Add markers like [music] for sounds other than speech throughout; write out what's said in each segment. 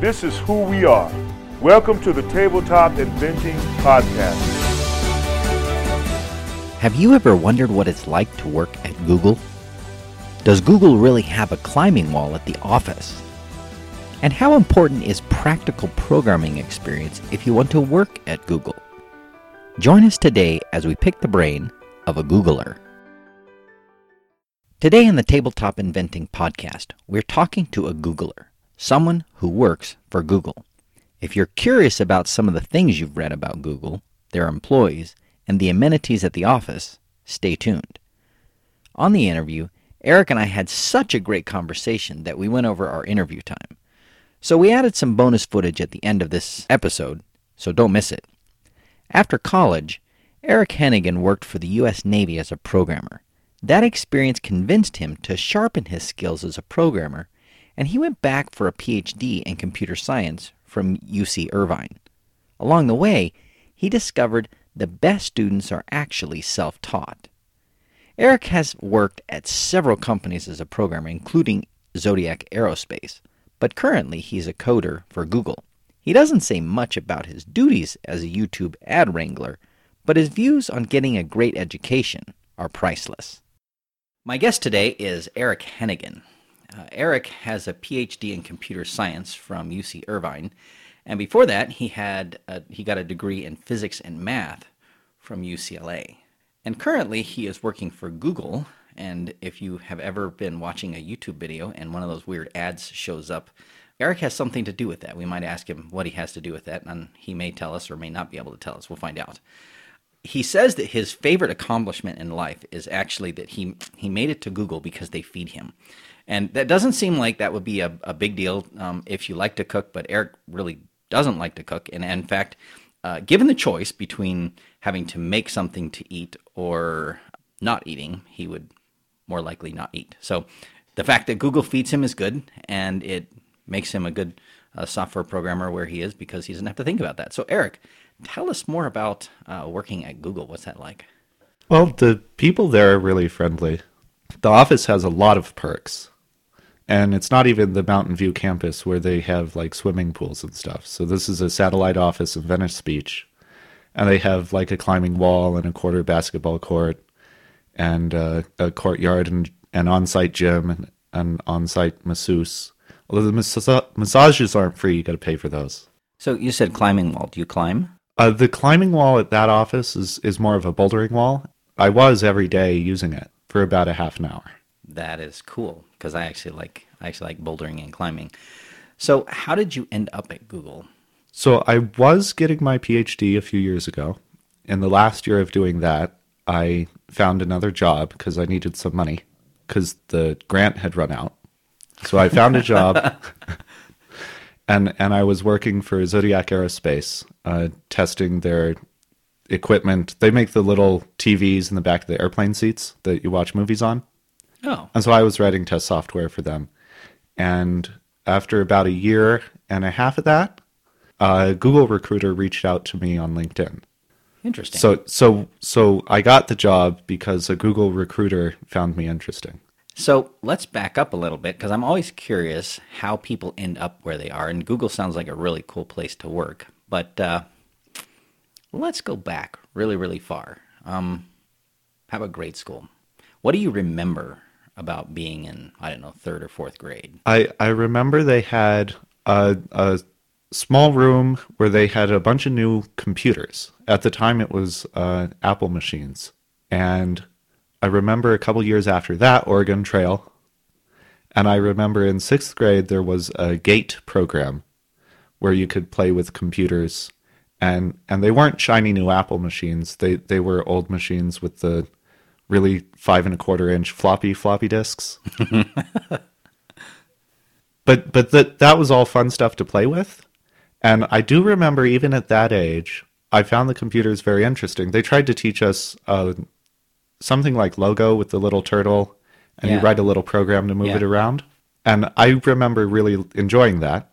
This is who we are. Welcome to the Tabletop Inventing Podcast. Have you ever wondered what it's like to work at Google? Does Google really have a climbing wall at the office? And how important is practical programming experience if you want to work at Google? Join us today as we pick the brain of a Googler. Today in the Tabletop Inventing podcast, we're talking to a Googler, someone who works for Google. If you're curious about some of the things you've read about Google, their employees, and the amenities at the office, stay tuned. On the interview, Eric and I had such a great conversation that we went over our interview time. So we added some bonus footage at the end of this episode, so don't miss it. After college, Eric Hennigan worked for the U.S. Navy as a programmer. That experience convinced him to sharpen his skills as a programmer, and he went back for a PhD in computer science from UC Irvine. Along the way, he discovered the best students are actually self taught. Eric has worked at several companies as a programmer, including Zodiac Aerospace, but currently he's a coder for Google. He doesn't say much about his duties as a YouTube ad wrangler, but his views on getting a great education are priceless. My guest today is Eric Hennigan. Uh, Eric has a PhD in computer science from UC Irvine, and before that, he had a, he got a degree in physics and math from UCLA. And currently, he is working for Google. And if you have ever been watching a YouTube video and one of those weird ads shows up, Eric has something to do with that. We might ask him what he has to do with that, and he may tell us or may not be able to tell us. We'll find out he says that his favorite accomplishment in life is actually that he he made it to Google because they feed him, and that doesn't seem like that would be a, a big deal um, if you like to cook. But Eric really doesn't like to cook, and, and in fact, uh, given the choice between having to make something to eat or not eating, he would more likely not eat. So the fact that Google feeds him is good, and it makes him a good uh, software programmer where he is because he doesn't have to think about that. So Eric, Tell us more about uh, working at Google. What's that like? Well, the people there are really friendly. The office has a lot of perks. And it's not even the Mountain View campus where they have like swimming pools and stuff. So this is a satellite office in Venice Beach. And they have like a climbing wall and a quarter basketball court and uh, a courtyard and an on site gym and an on site masseuse. Although the mas- massages aren't free, you got to pay for those. So you said climbing wall. Do you climb? Uh, the climbing wall at that office is, is more of a bouldering wall. I was every day using it for about a half an hour. That is cool because I actually like I actually like bouldering and climbing. So, how did you end up at Google? So, I was getting my PhD a few years ago. In the last year of doing that, I found another job because I needed some money because the grant had run out. So, I found a job [laughs] and and I was working for Zodiac Aerospace, uh, testing their equipment. They make the little TVs in the back of the airplane seats that you watch movies on. Oh, and so I was writing test software for them. And after about a year and a half of that, uh, Google Recruiter reached out to me on LinkedIn. Interesting. So so so I got the job because a Google Recruiter found me interesting. So let's back up a little bit because I'm always curious how people end up where they are. And Google sounds like a really cool place to work. But uh, let's go back really, really far. Um, how about grade school? What do you remember about being in, I don't know, third or fourth grade? I, I remember they had a, a small room where they had a bunch of new computers. At the time, it was uh, Apple machines. And I remember a couple years after that, Oregon Trail. And I remember in sixth grade, there was a GATE program where you could play with computers. And, and they weren't shiny new Apple machines. They, they were old machines with the really five and a quarter inch floppy floppy disks. [laughs] but but that that was all fun stuff to play with. And I do remember even at that age, I found the computers very interesting. They tried to teach us uh, something like Logo with the little turtle, and you write a little program to move Yeah. it around. And I remember really enjoying that.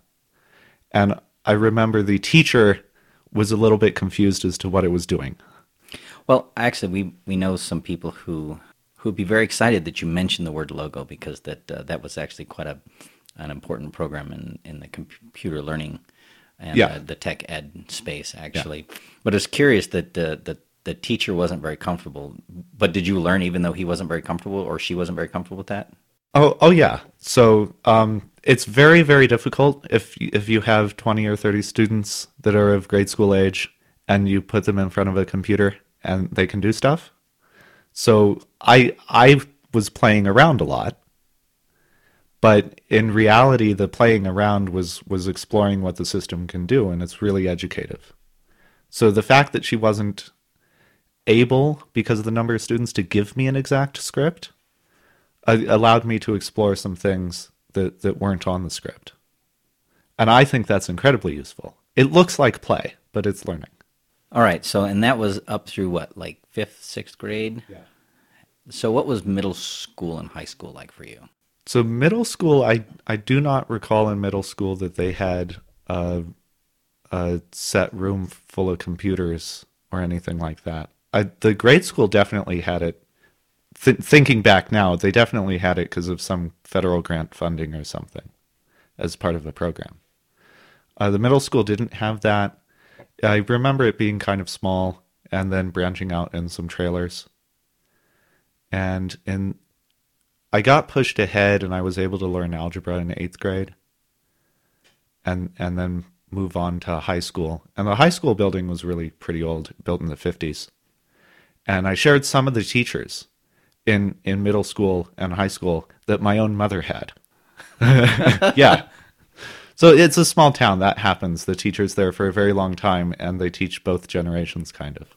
And I remember the teacher was a little bit confused as to what it was doing. Well, actually, we we know some people who who would be very excited that you mentioned the word logo because that uh, that was actually quite a an important program in in the computer learning and Yeah. uh, the tech ed space actually. But it's curious that uh, that the teacher wasn't very comfortable. But did you learn even though he wasn't very comfortable or she wasn't very comfortable with that? Oh, oh yeah. So um, it's very, very difficult if if you have twenty or thirty students that are of grade school age, and you put them in front of a computer and they can do stuff. So I I was playing around a lot, but in reality, the playing around was was exploring what the system can do, and it's really educative. So the fact that she wasn't able, because of the number of students, to give me an exact script uh, allowed me to explore some things that, that weren't on the script. And I think that's incredibly useful. It looks like play, but it's learning. All right. So and that was up through what like fifth, sixth grade. Yeah. So what was middle school and high school like for you? So middle school, I I do not recall in middle school that they had a, a set room full of computers or anything like that. I, the grade school definitely had it. Th- thinking back now, they definitely had it because of some federal grant funding or something as part of the program. Uh, the middle school didn't have that. I remember it being kind of small and then branching out in some trailers. And in I got pushed ahead and I was able to learn algebra in eighth grade and and then move on to high school. And the high school building was really pretty old, built in the fifties. And I shared some of the teachers in in middle school and high school that my own mother had. [laughs] yeah. So it's a small town that happens. The teacher's there for a very long time and they teach both generations kind of.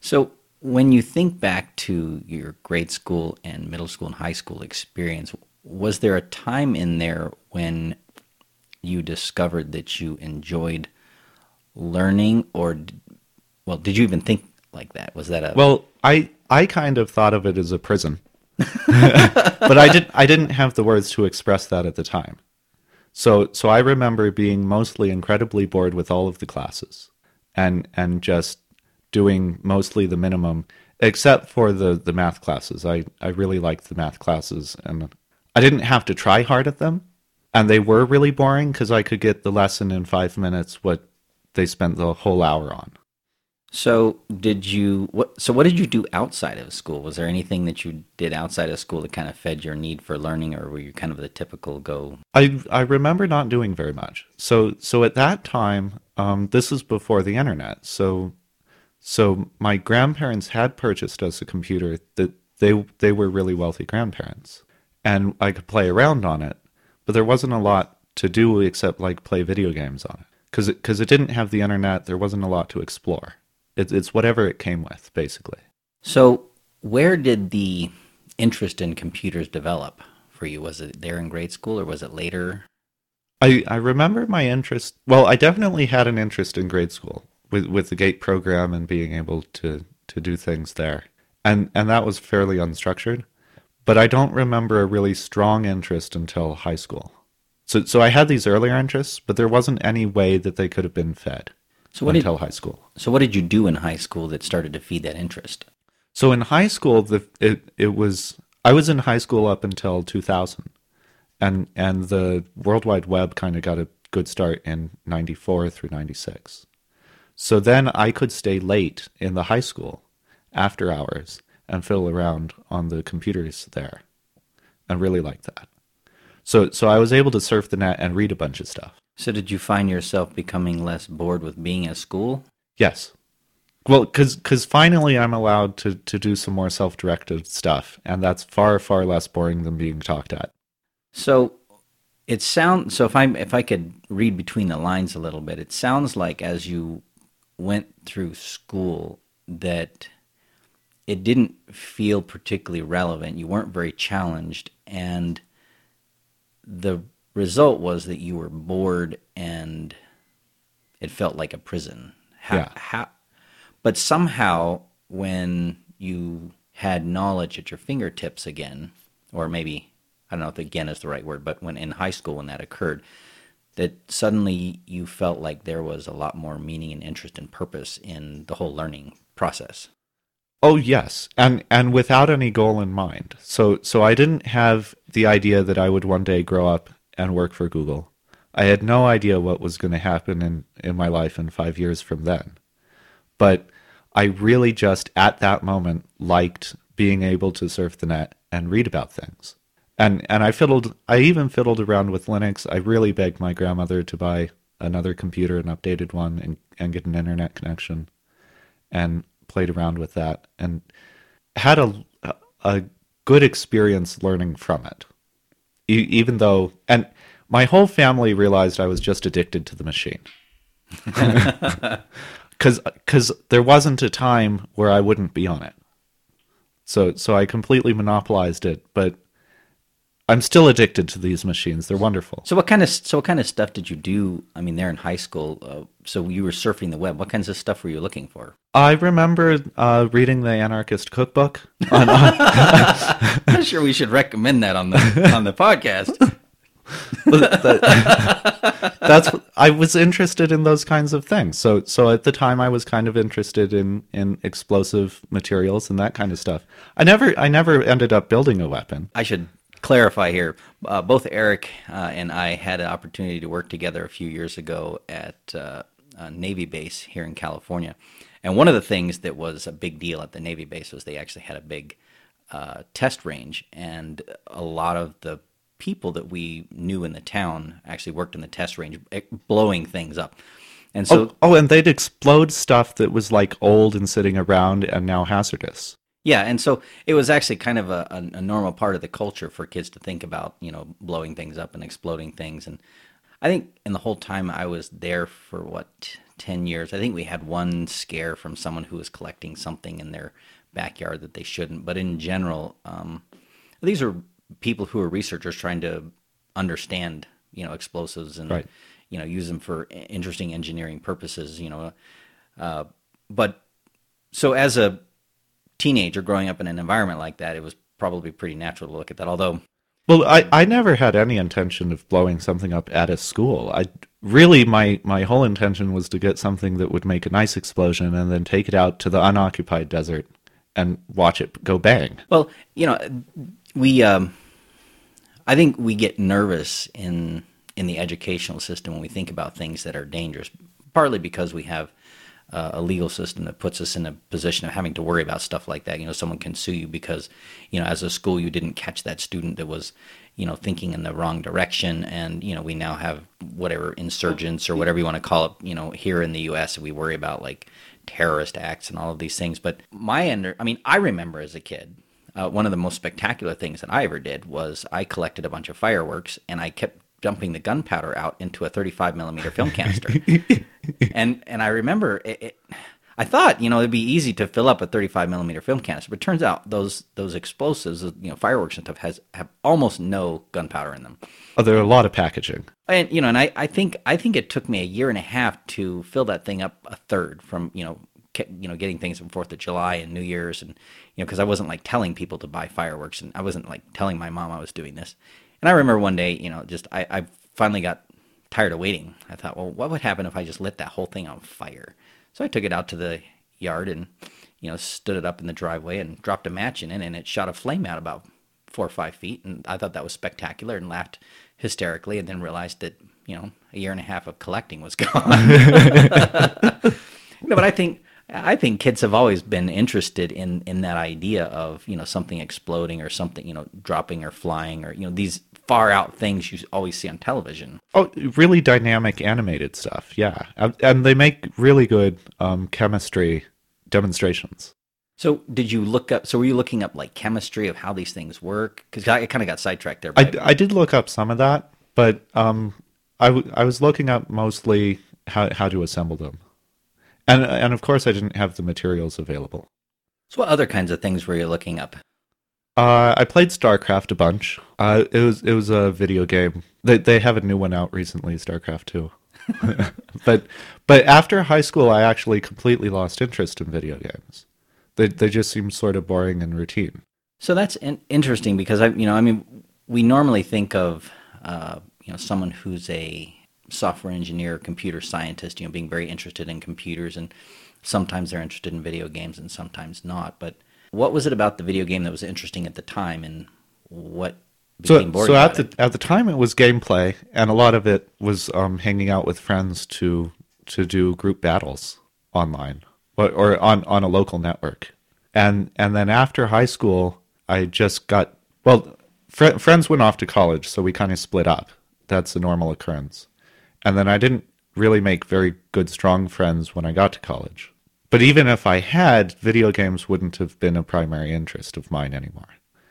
So, when you think back to your grade school and middle school and high school experience, was there a time in there when you discovered that you enjoyed learning, or, well, did you even think like that? Was that a Well, I I kind of thought of it as a prison, [laughs] but I did I didn't have the words to express that at the time. So so I remember being mostly incredibly bored with all of the classes, and and just doing mostly the minimum, except for the the math classes. I I really liked the math classes, and I didn't have to try hard at them, and they were really boring because I could get the lesson in five minutes what they spent the whole hour on. So did you what so what did you do outside of school? Was there anything that you did outside of school that kind of fed your need for learning or were you kind of the typical go I I remember not doing very much. So so at that time, um, this is before the internet. So so my grandparents had purchased us a computer that they they were really wealthy grandparents, and I could play around on it, but there wasn't a lot to do except like play video games on it it, cause it didn't have the internet. There wasn't a lot to explore. It's it's whatever it came with basically. So where did the interest in computers develop for you? Was it there in grade school or was it later? I, I remember my interest. Well, I definitely had an interest in grade school with, with the GATE program and being able to, to do things there. And, and that was fairly unstructured. But I don't remember a really strong interest until high school. So, so I had these earlier interests, but there wasn't any way that they could have been fed So what did until high school. so what did you do in high school that started to feed that interest? So in high school, the it it was I was in high school up until 2000, and and the World Wide Web kind of got a good start in 94 through 96. So then I could stay late in the high school after hours and fiddle around on the computers there, and really liked that. So so I was able to surf the net and read a bunch of stuff. So did you find yourself becoming less bored with being at school? Yes. Well, because finally I'm allowed to, to do some more self directed stuff, and that's far, far less boring than being talked at. So it sounds so if I if I could read between the lines a little bit, it sounds like as you went through school that it didn't feel particularly relevant. You weren't very challenged and the result was that you were bored and it felt like a prison. How, Yeah. how, but somehow, when you had knowledge at your fingertips again, or maybe, I don't know if again is the right word, but when in high school when that occurred, that suddenly you felt like there was a lot more meaning and interest and purpose in the whole learning process. Oh yes, and and without any goal in mind. So so I didn't have the idea that I would one day grow up and work for Google. I had no idea what was going to happen in in my life in 5 years from then. But I really just at that moment liked being able to surf the net and read about things. And and I fiddled I even fiddled around with Linux. I really begged my grandmother to buy another computer, an updated one and and get an internet connection and played around with that and had a a good experience learning from it. Even though and my whole family realized I was just addicted to the machine. [laughs] Cuz cuz there wasn't a time where I wouldn't be on it. So so I completely monopolized it, but I'm still addicted to these machines. They're wonderful. So what kind of so what kind of stuff did you do? I mean, there in high school, uh, so you were surfing the web. What kinds of stuff were you looking for? I remember uh, reading the Anarchist Cookbook. [laughs] I'm not sure we should recommend that on the on the podcast. [laughs] that's I was interested in those kinds of things. So so at the time I was kind of interested in in explosive materials and that kind of stuff. I never I never ended up building a weapon. I should clarify here. Uh, both Eric uh, and I had an opportunity to work together a few years ago at uh, a Navy base here in California, and one of the things that was a big deal at the Navy base was they actually had a big uh, test range, and a lot of the people that we knew in the town actually worked in the test range, eh, blowing things up. And so, oh, oh, and they'd explode stuff that was like old and sitting around and now hazardous. Yeah, and so it was actually kind of a, a, a normal part of the culture for kids to think about, you know, blowing things up and exploding things. And I think in the whole time I was there for what ten years, I think we had one scare from someone who was collecting something in their backyard that they shouldn't. But in general, um, these are people who are researchers trying to understand, you know, explosives and Right. you know use them for interesting engineering purposes. You know, uh, but so as a teenager growing up in an environment like that, it was probably pretty natural to look at that. Although, Well, I, I never had any intention of blowing something up at a school. I really my my whole intention was to get something that would make a nice explosion and then take it out to the unoccupied desert and watch it go bang. well, you know, we, um, I think we get nervous in in the educational system when we think about things that are dangerous. Partly because we have uh, a legal system that puts us in a position of having to worry about stuff like that. You know, someone can sue you because, you know, as a school you didn't catch that student that was, you know, thinking in the wrong direction, and you know, we now have whatever insurgents or whatever you want to call it. You know, here in the U.S. we worry about like terrorist acts and all of these things. But my under, I mean, I remember as a kid. Uh, one of the most spectacular things that I ever did was I collected a bunch of fireworks and I kept dumping the gunpowder out into a 35 millimeter film [laughs] canister and and I remember it, it, I thought you know it'd be easy to fill up a 35 millimeter film canister, but it turns out those those explosives, you know, fireworks and stuff has have almost no gunpowder in them. Oh, there are a lot of packaging. And you know, and I, I think I think it took me a year and a half to fill that thing up a third from you know you know getting things from Fourth of July and New Year's and you know because I wasn't like telling people to buy fireworks and I wasn't like telling my mom I was doing this. And I remember one day you know just I, I finally got tired of waiting. I thought, well, what would happen if I just lit that whole thing on fire? So I took it out to the yard and you know stood it up in the driveway and dropped a match in it and it shot a flame out about four or five feet and I thought that was spectacular and laughed hysterically and then realized that you know a year and a half of collecting was [laughs] gone. [laughs] no, but I think I think kids have always been interested in in that idea of you know something exploding or something you know dropping or flying or you know these far out things you always see on television. Oh, really dynamic animated stuff. Yeah, and, and they make really good um, chemistry demonstrations. So did you look up? So were you looking up like chemistry of how these things work? Because I, kind of got sidetracked there. I, I did look up some of that, but um, I, w- I was looking up mostly how how to assemble them, and and of course I didn't have the materials available. so what other kinds of things were you looking up? Uh, I played StarCraft a bunch. Uh, it was it was a video game. They they have a new one out recently, StarCraft Two. [laughs] but but after high school, I actually completely lost interest in video games. They they just seemed sort of boring and routine. So that's in- interesting because I you know I mean we normally think of uh, you know someone who's a software engineer, computer scientist, you know, being very interested in computers, and sometimes they're interested in video games and sometimes not. But what was it about the video game that was interesting at the time, and what became so, boring? So at the at the time, it was gameplay, and a lot of it was um, hanging out with friends to to do group battles online or, or on on a local network. And and then after high school, I just got well. Fr- friends went off to college, so we kind of split up. That's a normal occurrence. And then I didn't really make very good, strong friends when I got to college. But even if I had, video games wouldn't have been a primary interest of mine anymore.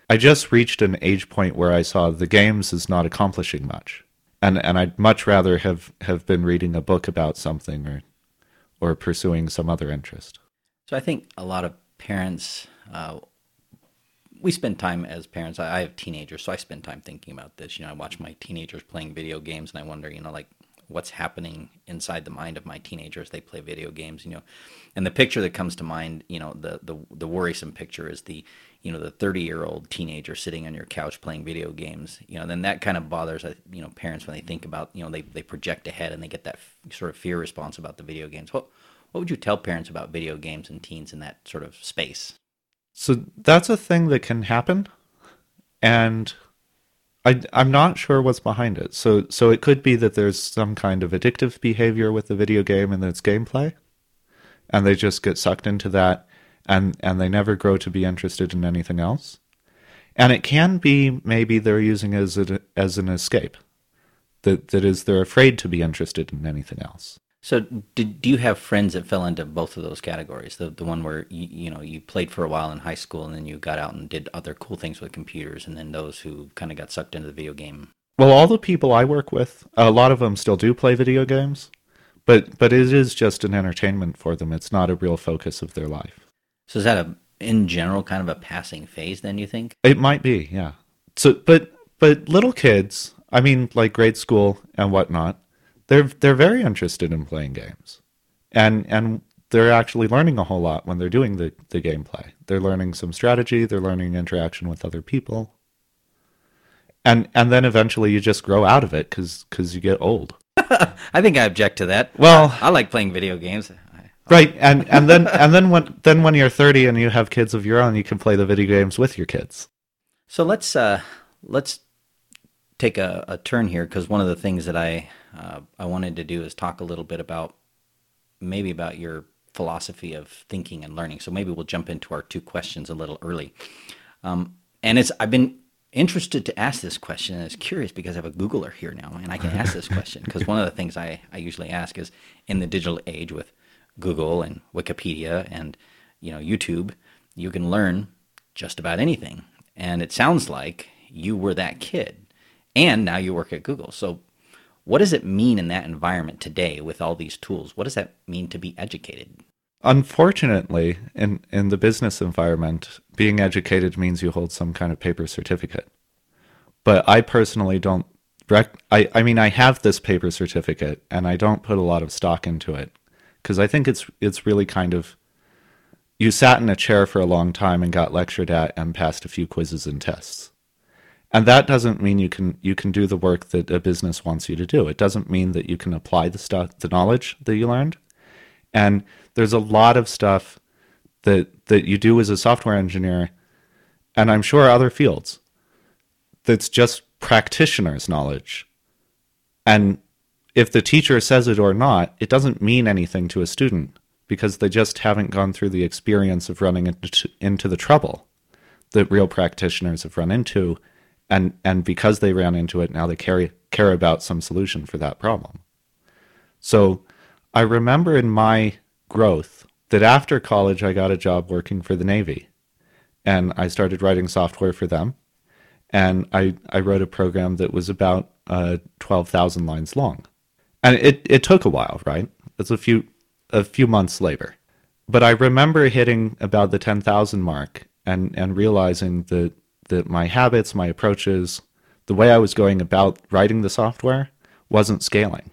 I just reached an age point where I saw the games as not accomplishing much. And and I'd much rather have, have been reading a book about something or or pursuing some other interest. So I think a lot of parents, uh, we spend time as parents. I, I have teenagers, so I spend time thinking about this. You know, I watch my teenagers playing video games, and I wonder, you know, like what's happening inside the mind of my teenagers. They play video games you know. And the picture that comes to mind you know the the, the worrisome picture is the you know the 30 year old teenager sitting on your couch playing video games. You know then that kind of bothers you know parents when they think about you know they, they project ahead and they get that f- sort of fear response about the video games. What what would you tell parents about video games and teens in that sort of space? So that's a thing that can happen. And I, I'm not sure what's behind it. So, so it could be that there's some kind of addictive behavior with the video game and its gameplay, and they just get sucked into that, and and they never grow to be interested in anything else. And it can be maybe they're using it as a, as an escape. That that is, they're afraid to be interested in anything else. So did do you have friends that fell into both of those categories the the one where you, you know you played for a while in high school and then you got out and did other cool things with computers and then those who kind of got sucked into the video game Well, all the people I work with, a lot of them still do play video games, but but it is just an entertainment for them. It's not a real focus of their life. So is that a in general kind of a passing phase then you think? It might be, yeah. So, but but little kids, I mean, like grade school and whatnot, they're they're very interested in playing games, and and they're actually learning a whole lot when they're doing the the gameplay. They're learning some strategy. They're learning interaction with other people, and and then eventually you just grow out of it because you get old. [laughs] I think I object to that. Well- I, I like playing video games. Right, and and then and then when then when you're 30 and you have kids of your own, you can play the video games with your kids. So let's uh, let's take a, a turn here because one of the things that I uh, I wanted to do is talk a little bit about maybe about your philosophy of thinking and learning. So maybe we'll jump into our two questions a little early. Um, and it's I've been interested to ask this question and it's curious because I have a Googler here now and I can ask this question [laughs] because one of the things I, I usually ask is in the digital age with Google and Wikipedia and you know YouTube, you can learn just about anything. And it sounds like you were that kid and now you work at Google. So what does it mean in that environment today with all these tools? What does that mean to be educated? Unfortunately, in in the business environment, being educated means you hold some kind of paper certificate. But I personally don't rec- I I mean I have this paper certificate and I don't put a lot of stock into it because I think it's it's really kind of you sat in a chair for a long time and got lectured at and passed a few quizzes and tests. And that doesn't mean you can you can do the work that a business wants you to do. It doesn't mean that you can apply the stuff the knowledge that you learned. And there's a lot of stuff that that you do as a software engineer and I'm sure other fields that's just practitioner's knowledge. And if the teacher says it or not, it doesn't mean anything to a student because they just haven't gone through the experience of running into, into the trouble that real practitioners have run into. And, and because they ran into it, now they carry, care about some solution for that problem. So I remember in my growth that after college, I got a job working for the Navy and I started writing software for them. And I, I wrote a program that was about uh, 12,000 lines long. And it, it took a while, right? It's a few, a few months labor. But I remember hitting about the 10,000 mark and, and realizing that, that my habits, my approaches, the way I was going about writing the software wasn't scaling.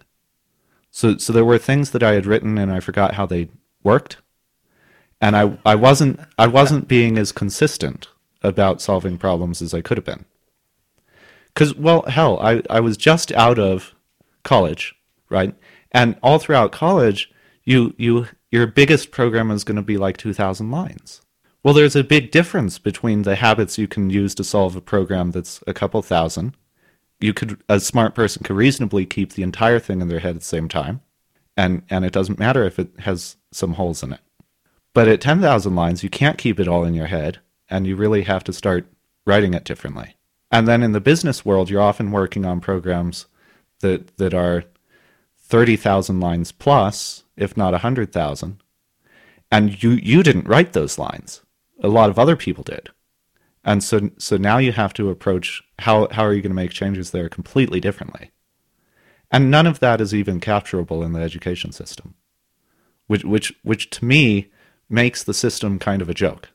So so there were things that I had written and I forgot how they worked. And I, I wasn't I wasn't being as consistent about solving problems as I could have been. Cause well, hell, I, I was just out of college, right? And all throughout college, you you your biggest program is going to be like 2000 lines. Well, there's a big difference between the habits you can use to solve a program that's a couple thousand. You could a smart person could reasonably keep the entire thing in their head at the same time, and and it doesn't matter if it has some holes in it. But at 10,000 lines, you can't keep it all in your head, and you really have to start writing it differently. And then in the business world, you're often working on programs that that are 30,000 lines plus, if not 100,000. And you you didn't write those lines. A lot of other people did. And so so now you have to approach how how are you going to make changes there completely differently. And none of that is even capturable in the education system. Which which which to me makes the system kind of a joke.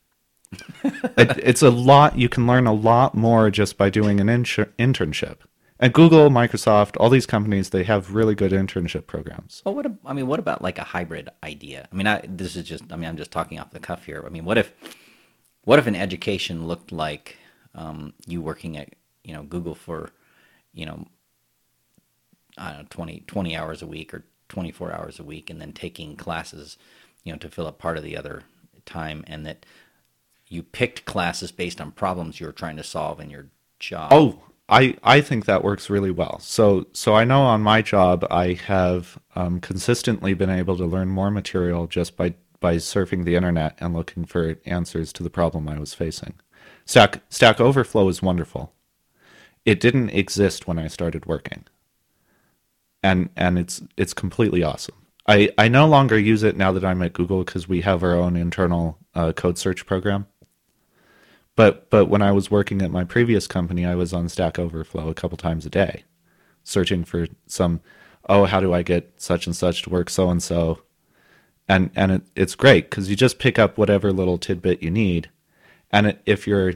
[laughs] it, it's a lot you can learn a lot more just by doing an internship and Google, Microsoft, all these companies, they have really good internship programs. Well, what I mean, what about like a hybrid idea? I mean, I, this is just, I mean, I'm just talking off the cuff here. I mean, what if, what if an education looked like um, you working at, you know, Google for, you know, I don't know, 20, 20 hours a week or 24 hours a week, and then taking classes, you know, to fill up part of the other time, and that you picked classes based on problems you were trying to solve in your job. Oh, I, I think that works really well. So so I know on my job I have um, consistently been able to learn more material just by by surfing the internet and looking for answers to the problem I was facing. Stack Stack Overflow is wonderful. It didn't exist when I started working, and and it's it's completely awesome. I, I no longer use it now that I'm at Google because we have our own internal uh, code search program but but when I was working at my previous company, I was on Stack Overflow a couple times a day, searching for some oh how do I get such and such to work so and so, and and it, it's great because you just pick up whatever little tidbit you need, and it, if you're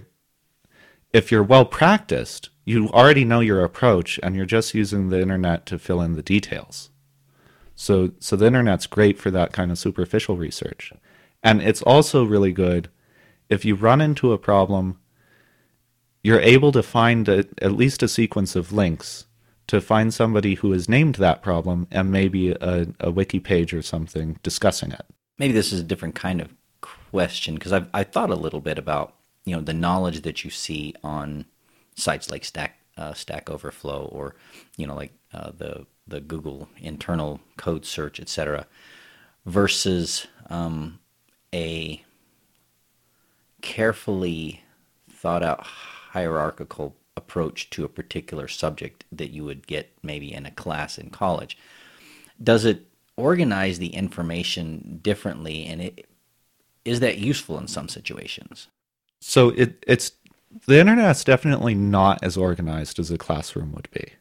if you're well practiced, you already know your approach, and you're just using the internet to fill in the details. So so the internet's great for that kind of superficial research, and it's also really good if you run into a problem, you're able to find a, at least a sequence of links to find somebody who has named that problem and maybe a, a wiki page or something discussing it. Maybe this is a different kind of question because I've I thought a little bit about you know the knowledge that you see on sites like Stack uh, Stack Overflow or you know like uh, the the Google internal code search, etc., versus um, a carefully thought out hierarchical approach to a particular subject that you would get maybe in a class in college. Does it organize the information differently and it is that useful in some situations? So it it's the internet's definitely not as organized as a classroom would be.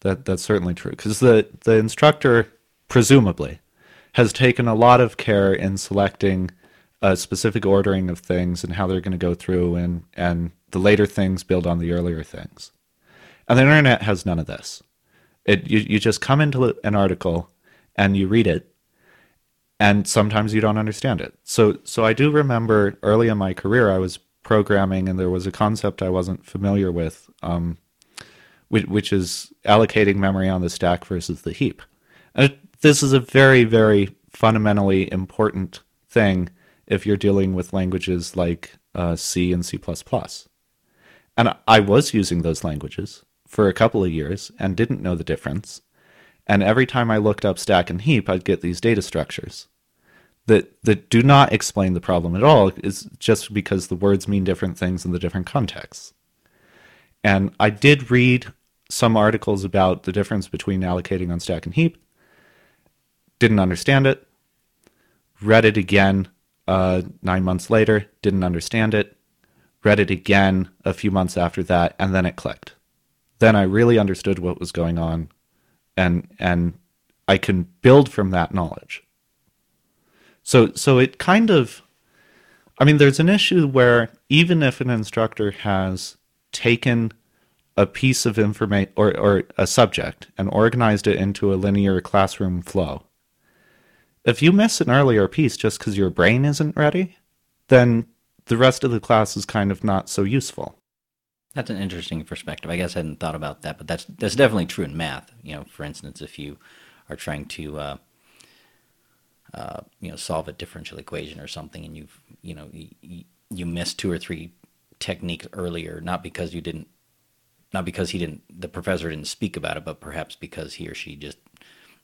That that's certainly true because the the instructor presumably has taken a lot of care in selecting a specific ordering of things and how they're going to go through and and the later things build on the earlier things. And the internet has none of this. It you, you just come into an article and you read it and sometimes you don't understand it. So so i do remember early in my career i was programming and there was a concept i wasn't familiar with um, which, which is allocating memory on the stack versus the heap. And this is a very very fundamentally important thing if you're dealing with languages like uh, C and C++. And I was using those languages for a couple of years and didn't know the difference. And every time I looked up stack and heap, I'd get these data structures that that do not explain the problem at all. It's just because the words mean different things in the different contexts. And I did read some articles about the difference between allocating on stack and heap. Didn't understand it. Read it again uh, nine months later, didn't understand it, read it again a few months after that, and then it clicked. Then I really understood what was going on, and and I can build from that knowledge. So so it kind of, I mean, there's an issue where even if an instructor has taken a piece of information or, or a subject and organized it into a linear classroom flow. If you miss an earlier piece just because your brain isn't ready, then the rest of the class is kind of not so useful. That's an interesting perspective. I guess I hadn't thought about that, but that's that's definitely true in math. You know, for instance, if you are trying to uh, uh, you know solve a differential equation or something, and you've you know you, you missed two or three techniques earlier, not because you didn't, not because he didn't, the professor didn't speak about it, but perhaps because he or she just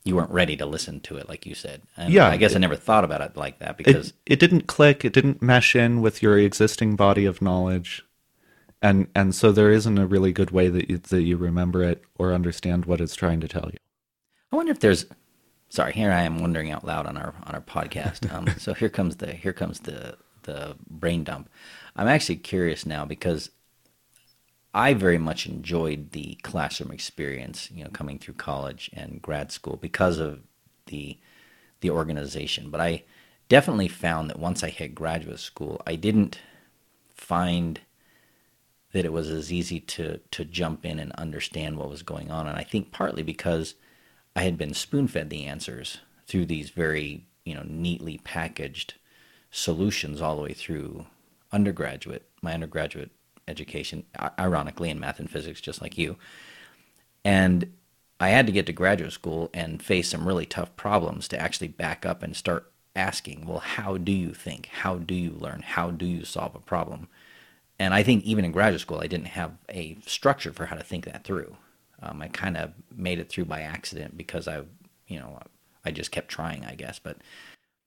you weren't ready to listen to it, like you said. And Yeah, I guess it- I never thought about it like that because it, it didn't click it didn't mesh in with your existing body of knowledge and and so there isn't a really good way that you, that you remember it or understand what it's trying to tell you I wonder if there's. Sorry, here I am wondering out loud on our on our podcast. [laughs] Um, so here comes the here comes the the brain dump. I'm actually curious now because I very much enjoyed the classroom experience, you know, coming through college and grad school because of the the organization. But I definitely found that once I hit graduate school, I didn't find that it was as easy to to jump in and understand what was going on. And I think partly because I had been spoon fed the answers through these very you know neatly packaged solutions all the way through undergraduate my undergraduate education ironically in math and physics just like you and i had to get to graduate school and face some really tough problems to actually back up and start asking well how do you think how do you learn how do you solve a problem and I think even in graduate school, I didn't have a structure for how to think that through. Um, I kind of made it through by accident because I, you know, I just kept trying, I guess. But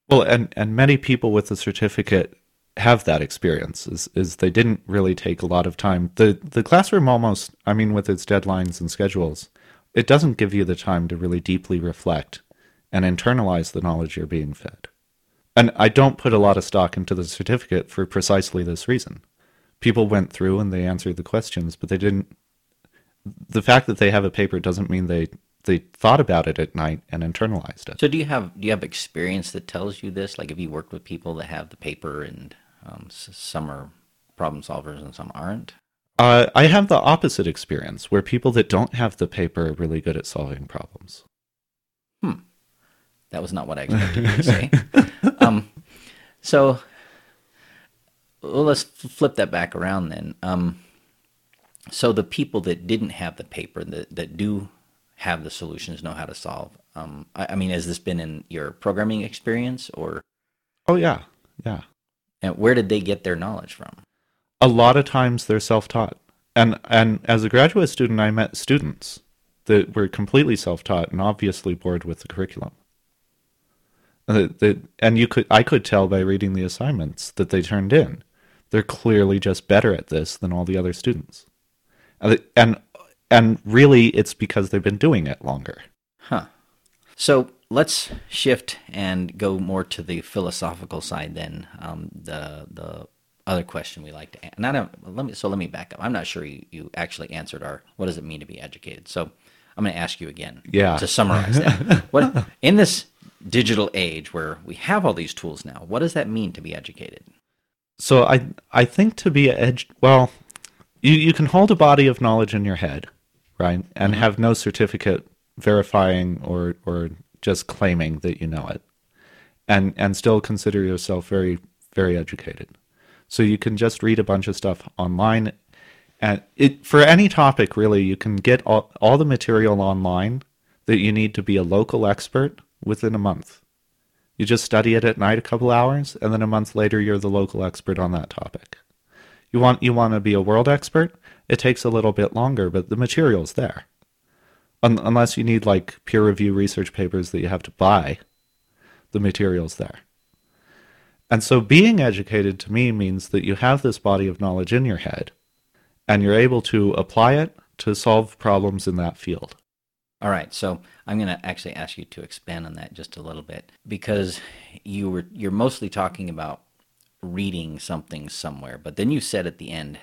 well and and many people with the certificate have that experience is is they didn't really take a lot of time. The the classroom almost i mean with its deadlines and schedules it doesn't give you the time to really deeply reflect and internalize the knowledge you're being fed. And i don't put a lot of stock into the certificate for precisely this reason. People went through and they answered the questions but they didn't the fact that they have a paper doesn't mean they they thought about it at night and internalized it. So do you have do you have experience that tells you this? Like, have you worked with people that have the paper and um, some are problem solvers and some aren't? Uh, I have the opposite experience, where people that don't have the paper are really good at solving problems. Hmm. That was not what I expected you to say. [laughs] um, so well, let's flip that back around then. Um, so the people that didn't have the paper that that do have the solutions know how to solve. Um, I, I mean, has this been in your programming experience, or Oh yeah, yeah. And where did they get their knowledge from? A lot of times they're self-taught, and and as a graduate student, I met students that were completely self-taught and obviously bored with the curriculum. Uh, that- and you could, I could tell by reading the assignments that they turned in, they're clearly just better at this than all the other students, and and, and really, it's because they've been doing it longer. Huh. So let's shift and go more to the philosophical side then. Um, the the other question we like to and I don't let me so let me back up. I'm not sure you, you actually answered our what does it mean to be educated. So I'm going to ask you again. Yeah. To summarize that, [laughs] what in this digital age where we have all these tools now, what does that mean to be educated? So I I think to be edge well, you you can hold a body of knowledge in your head, right, and have no certificate verifying or or just claiming that you know it, and and still consider yourself very very educated. So you can just read a bunch of stuff online, and it for any topic really you can get all all the material online that you need to be a local expert within a month. You just study it at night a couple hours, and then a month later you're the local expert on that topic. You want you want to be a world expert? It takes a little bit longer, but the material's there. Un- unless you need like peer review research papers that you have to buy, the material's there. And so being educated to me means that you have this body of knowledge in your head and you're able to apply it to solve problems in that field. All right, so I'm going to actually ask you to expand on that just a little bit because you were you're mostly talking about reading something somewhere, but then you said at the end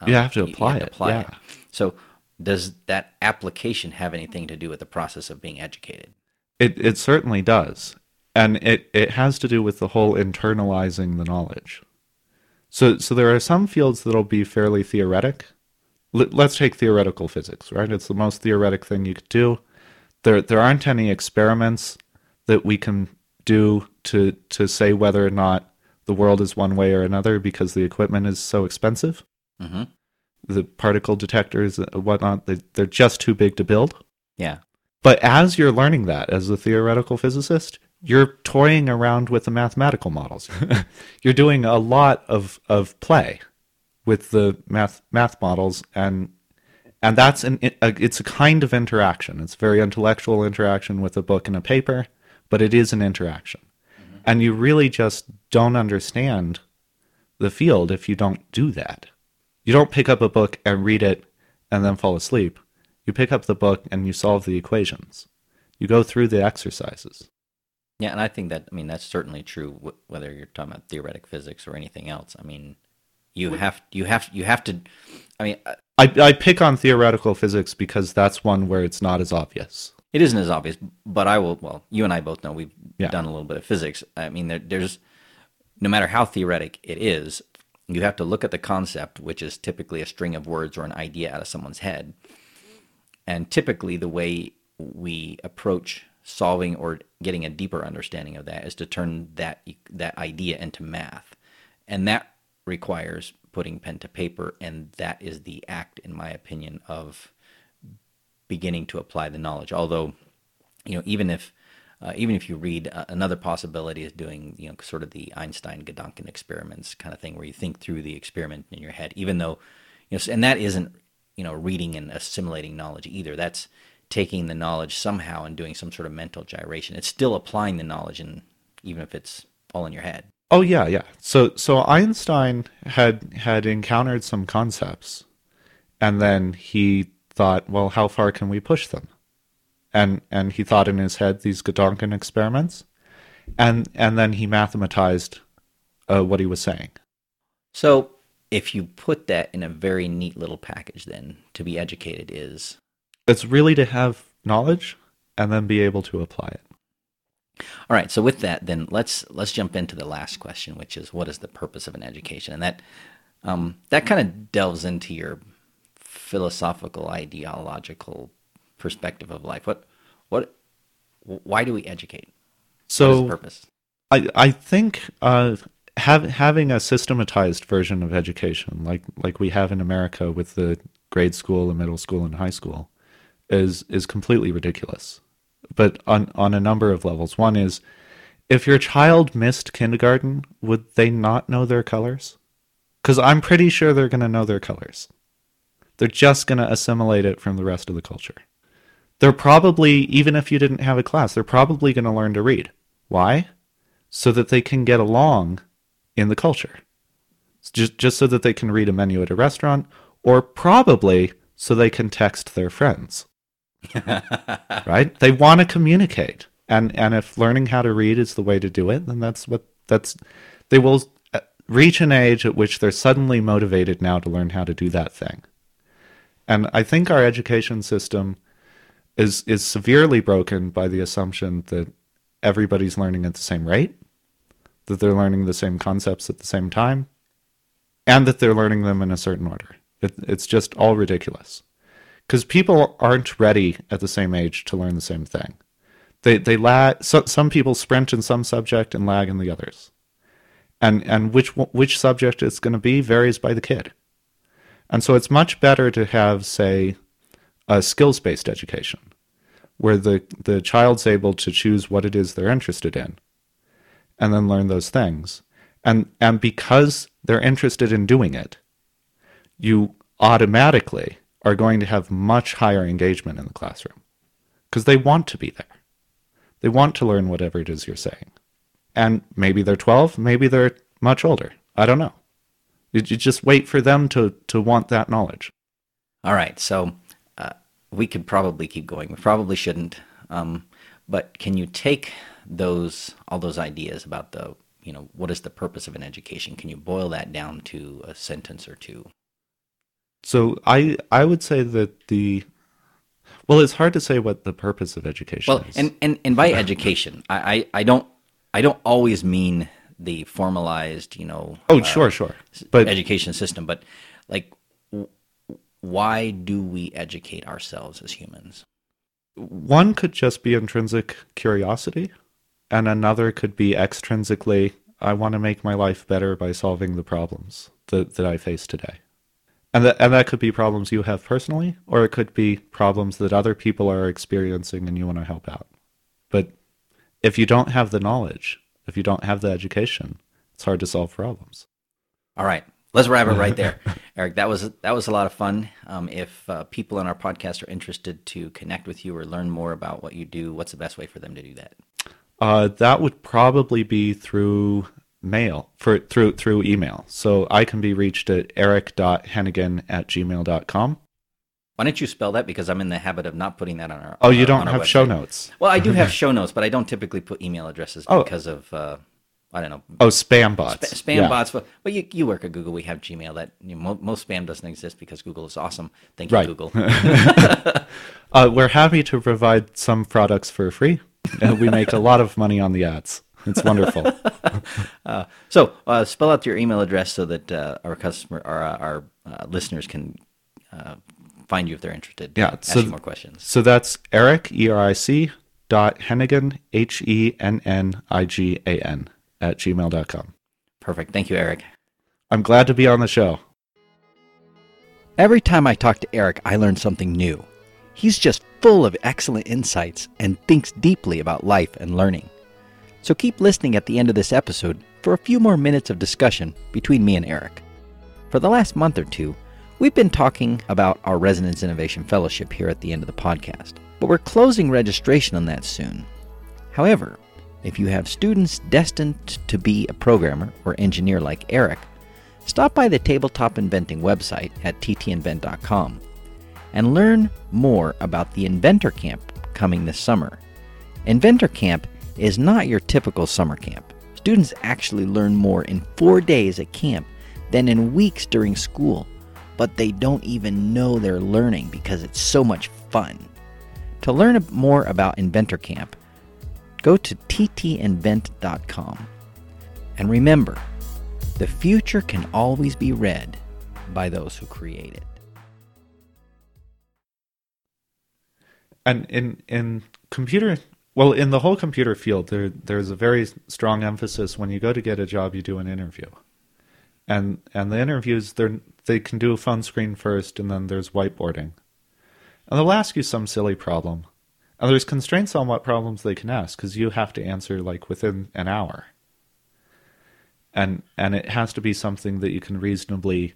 um, You have to apply it, yeah. it. So does that application have anything to do with the process of being educated? It it certainly does. And it, it has to do with the whole internalizing the knowledge. So so there are some fields that'll be fairly theoretic, l- let's take theoretical physics, right? It's the most theoretic thing you could do. There there aren't any experiments that we can do to to say whether or not the world is one way or another because the equipment is so expensive. Mm-hmm. The particle detectors and whatnot, they, they're just too big to build. Yeah. But as you're learning that as a theoretical physicist, you're toying around with the mathematical models. [laughs] you're doing a lot of, of play with the math math models and and that's an it's a kind of interaction. It's a very intellectual interaction with a book and a paper, but it is an interaction. Mm-hmm. And you really just don't understand the field if you don't do that. You don't pick up a book and read it and then fall asleep. You pick up the book and you solve the equations. You go through the exercises. Yeah, and I think that I mean that's certainly true. W- whether you're talking about theoretic physics or anything else, I mean, you have you have you have to. I mean, uh, I, I pick on theoretical physics because that's one where it's not as obvious. it isn't as obvious, but I will. Well, you and I both know we've Yeah. done a little bit of physics. I mean, there, there's no matter how theoretic it is, you have to look at the concept, which is typically a string of words or an idea out of someone's head, and typically the way we approach solving or getting a deeper understanding of that is to turn that that idea into math. And that requires putting pen to paper and that is the act in my opinion of beginning to apply the knowledge. Although you know even if uh, even if you read uh, another possibility is doing you know sort of the Einstein Gedanken experiments kind of thing where you think through the experiment in your head even though you know and that isn't you know reading and assimilating knowledge either that's taking the knowledge somehow and doing some sort of mental gyration it's still applying the knowledge and even if it's all in your head Oh yeah, yeah. So so Einstein had had encountered some concepts and then he thought, well, how far can we push them? And and he thought in his head these Gedanken experiments and and then he mathematized uh, what he was saying. so if you put that in a very neat little package then to be educated is It's really to have knowledge and then be able to apply it. All right. So with that, then let's let's jump into the last question, which is what is the purpose of an education, and that um, that kind of delves into your philosophical, ideological perspective of life. What what why do we educate? So the purpose? I I think uh, have, having a systematized version of education, like like we have in America with the grade school, and middle school, and high school, is is completely ridiculous. But on on a number of levels, one is if your child missed kindergarten, would they not know their colors? Because I'm pretty sure they're going to know their colors. They're just going to assimilate it from the rest of the culture. They're probably, even if you didn't have a class, they're probably going to learn to read. Why? So that they can get along in the culture. Just, just so that they can read a menu at a restaurant, or probably so they can text their friends. [laughs] right? They want to communicate. And, and if learning how to read is the way to do it, then that's what that's, they will uh, reach an age at which they're suddenly motivated now to learn how to do that thing. And I think our education system is is severely broken by the assumption that everybody's learning at the same rate, that they're learning the same concepts at the same time, and that they're learning them in a certain order. It, it's just all ridiculous because people aren't ready at the same age to learn the same thing. They they lag. So, some people sprint in some subject and lag in the others, and and which which subject it's going to be varies by the kid. And so it's much better to have, say, a skills based education where the, the child's able to choose what it is they're interested in and then learn those things. And, and because they're interested in doing it, you automatically are going to have much higher engagement in the classroom because they want to be there. They want to learn whatever it is you're saying. And maybe they're 12, maybe they're much older. I don't know. You, just wait for them to, to want that knowledge. All right. So we could probably keep going. We probably shouldn't. Um, but can you take those all those ideas about the you know what is the purpose of an education? Can you boil that down to a sentence or two? So I I would say that the well, it's hard to say what the purpose of education Well, is. and, and, and by [laughs] education, I, I, I don't I don't always mean the formalized, you know, oh, uh, sure, sure. But education system, but like why do we educate ourselves as humans? One could just be intrinsic curiosity, and another could be extrinsically, I want to make my life better by solving the problems that, that I face today. And that, and that could be problems you have personally, or it could be problems that other people are experiencing and you want to help out. But if you don't have the knowledge, if you don't have the education, it's hard to solve problems. All right. Let's wrap it right there, Eric. That was that was a lot of fun. Um, if uh, people on our podcast are interested to connect with you or learn more about what you do, what's the best way for them to do that? Uh, that would probably be through mail for through through email. So I can be reached at eric.hennigan at gmail.com. Why don't you spell that? Because I'm in the habit of not putting that on our. Oh, you on don't have website. show notes. Well, I do have [laughs] show notes, but I don't typically put email addresses Oh. because of uh, I don't know Oh, spam bots. Sp- spam Yeah. bots. But, but you, you work at Google. We have Gmail. That you know, mo- most spam doesn't exist because Google is awesome. Thank you, Right. Google. [laughs] Uh, we're happy to provide some products for free. Uh, we make a lot of money on the ads. It's wonderful. [laughs] so uh, spell out your email address so that uh, our customer, our our uh, listeners can uh, find you if they're interested. Yeah, Ask so- you more questions. so that's Eric, E R I C, dot Hennigan, H E N N I G A N, at gmail.com. Perfect. Thank you, Eric. I'm glad to be on the show. Every time I talk to Eric, I learn something new. He's just full of excellent insights and thinks deeply about life and learning. So keep listening at the end of this episode for a few more minutes of discussion between me and Eric. For the last month or two, we've been talking about our Resonance Innovation Fellowship here at the end of the podcast, but we're closing registration on that soon. However, if you have students destined to be a programmer or engineer like Eric, stop by the Tabletop Inventing website at ttinvent.com and learn more about the Inventor Camp coming this summer. Inventor Camp is not your typical summer camp. Students actually learn more in four days at camp than in weeks during school, but they don't even know they're learning because it's so much fun. To learn more about Inventor Camp, go to ttinvent.com. And remember, the future can always be read by those who create it. and in in computer well in the whole computer field there there's a very strong emphasis when you go to get a job you do an interview and and the interviews they they can do a phone screen first and then there's whiteboarding and they'll ask you some silly problem and there's constraints on what problems they can ask because you have to answer like within an hour and and it has to be something that you can reasonably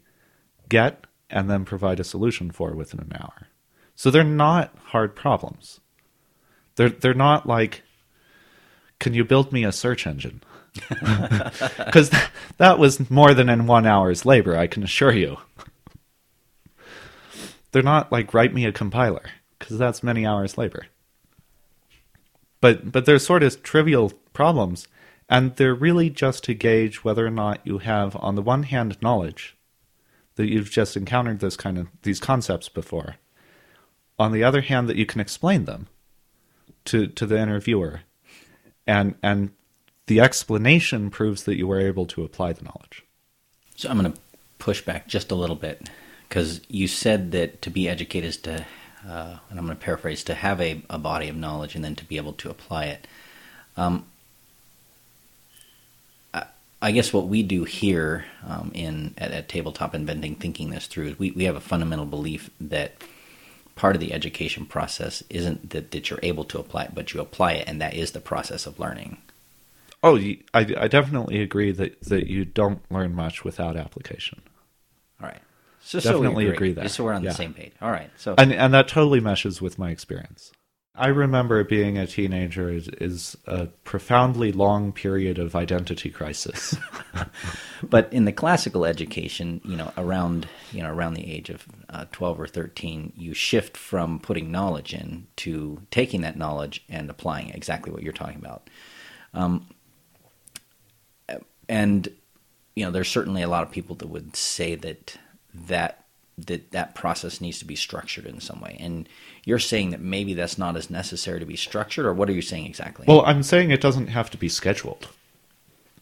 get and then provide a solution for within an hour so they're not hard problems. They're they're not like, can you build me a search engine? [laughs] Because th- that was more than in one hour's labor, I can assure you. They're not like write me a compiler, because that's many hours labor. But but they're sort of trivial problems, and they're really just to gauge whether or not you have, on the one hand, knowledge that you've just encountered this kind of these concepts before. On the other hand that you can explain them to to the interviewer and and the explanation proves that you were able to apply the knowledge. So I'm going to push back just a little bit because you said that to be educated is to, uh, and I'm going to paraphrase, to have a, a body of knowledge and then to be able to apply it. Um, I, I guess what we do here um, in at, at Tabletop Inventing, thinking this through, is we, we have a fundamental belief that part of the education process isn't that, that you're able to apply it, but you apply it, and that is the process of learning. oh I, I definitely agree that that you don't learn much without application All right. So, so Definitely agree there. Just so we're on Yeah. the same page. All right. So and and that totally meshes with my experience i remember being a teenager is, is a profoundly long period of identity crisis [laughs] [laughs] But in the classical education, you know, around you know around the age of uh, twelve or thirteen, you shift from putting knowledge in to taking that knowledge and applying it. Exactly what you're talking about. Um, and you know, there's certainly a lot of people that would say that that that that process needs to be structured in some way. And you're saying that maybe that's not as necessary to be structured, or what are you saying exactly? Well, I'm saying it doesn't have to be scheduled.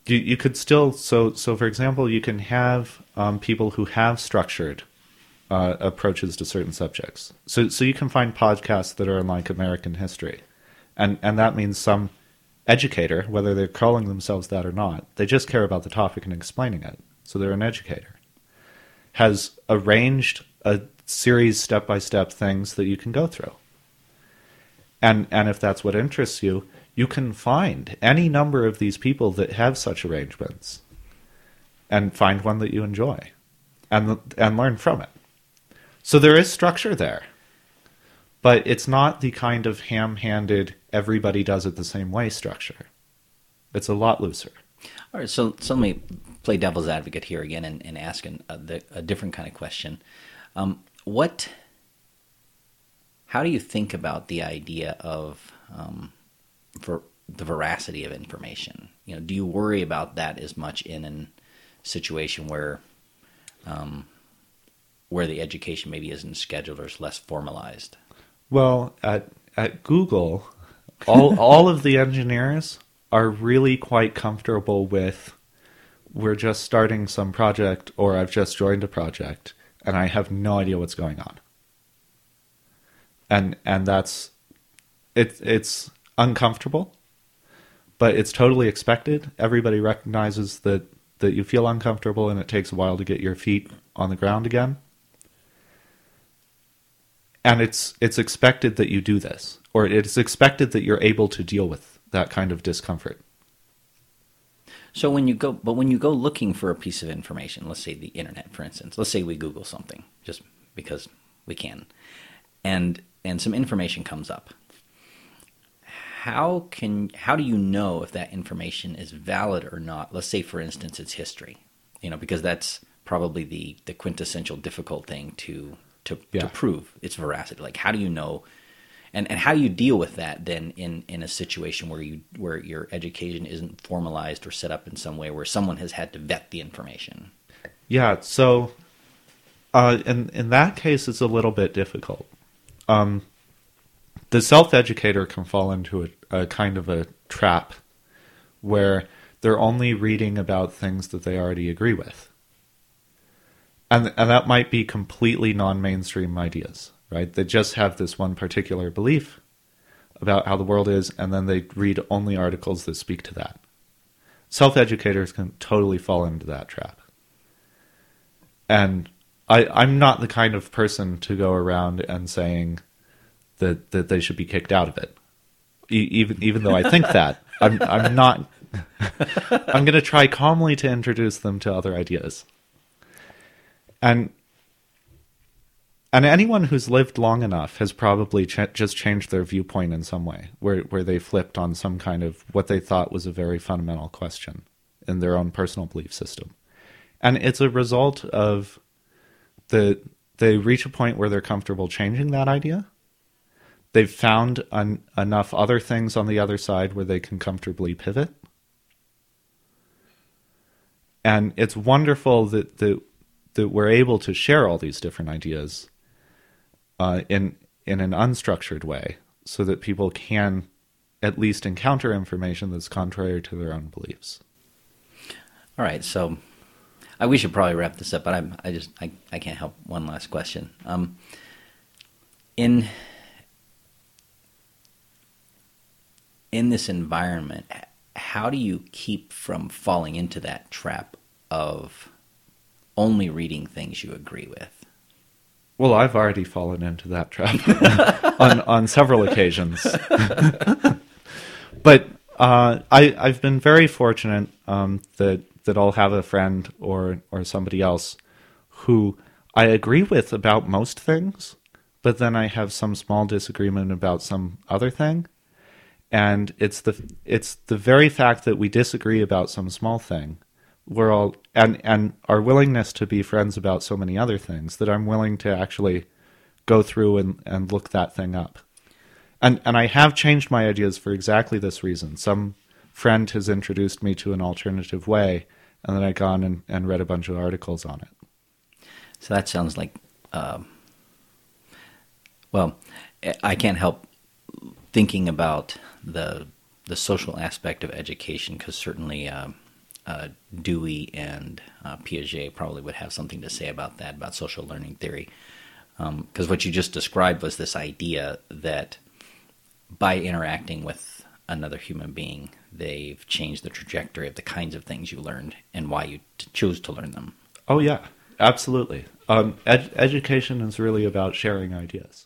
You you could still so so for example, you can have um, people who have structured uh, approaches to certain subjects. So, so you can find podcasts that are like American history, and and that means some educator, whether they're calling themselves that or not, they just care about the topic and explaining it. So they're an educator. Has arranged a series step by step things that you can go through. And and if that's what interests you, you can find any number of these people that have such arrangements and find one that you enjoy and and learn from it. So there is structure there. But it's not the kind of ham-handed everybody does it the same way structure. It's a lot looser. All right, so, so let me play devil's advocate here again and, and ask an, a, a, different kind of question. Um, what, how do you think about the idea of um, for the veracity of information? You know, do you worry about that as much in a situation where um, where the education maybe isn't scheduled or is less formalized? Well, at at Google, all all of the engineers are really quite comfortable with we're just starting some project or I've just joined a project and I have no idea what's going on. And and that's it it's uncomfortable, but it's totally expected. Everybody recognizes that that you feel uncomfortable and it takes a while to get your feet on the ground again and it's it's expected that you do this or it's expected that you're able to deal with that kind of discomfort so when you go but when you go looking for a piece of information let's say the internet for instance let's say we google something just because we can and and some information comes up how can how do you know if that information is valid or not let's say for instance it's history you know because that's probably the the quintessential difficult thing to to, yeah. to prove its veracity. Like, how do you know? And, and how you deal with that then in, in a situation where you where your education isn't formalized or set up in some way where someone has had to vet the information? Yeah, so uh, in in that case, it's a little bit difficult. Um, the self educator can fall into a, a kind of a trap where they're only reading about things that they already agree with and and that might be completely non-mainstream ideas, right? They just have this one particular belief about how the world is, and then they read only articles that speak to that. Self-educators can totally fall into that trap, and I I'm not the kind of person to go around and saying that that they should be kicked out of it, e- even even though I think that [laughs] I'm I'm not. I'm going to try calmly to introduce them to other ideas and and anyone who's lived long enough has probably ch- just changed their viewpoint in some way, where where they flipped on some kind of what they thought was a very fundamental question in their own personal belief system, and it's a result of the they reach a point where they're comfortable changing that idea. They've found un- enough other things on the other side where they can comfortably pivot, and it's wonderful that that that we're able to share all these different ideas uh, in in an unstructured way, so that people can at least encounter information that's contrary to their own beliefs. All right, so I, we should probably wrap this up, but I'm, I just I, I can't help one last question. Um, in in this environment, how do you keep from falling into that trap of only reading things you agree with. Well, I've already fallen into that trap [laughs] on on several occasions. [laughs] but uh, I I've been very fortunate um, that that I'll have a friend or or somebody else who I agree with about most things, but then I have some small disagreement about some other thing, and it's the it's the very fact that we disagree about some small thing we're all and and our willingness to be friends about so many other things that I'm willing to actually go through and, and look that thing up. And and I have changed my ideas for exactly this reason. Some friend has introduced me to an alternative way, and then I gone and, and read a bunch of articles on it. So that sounds like, uh, well, I can't help thinking about the the social aspect of education because certainly. Uh, uh, Dewey and uh, Piaget probably would have something to say about that, about social learning theory. Because um, what you just described was this idea that by interacting with another human being, they've changed the trajectory of the kinds of things you learned and why you t- choose to learn them. Oh, yeah, absolutely. Um, ed- education is really about sharing ideas.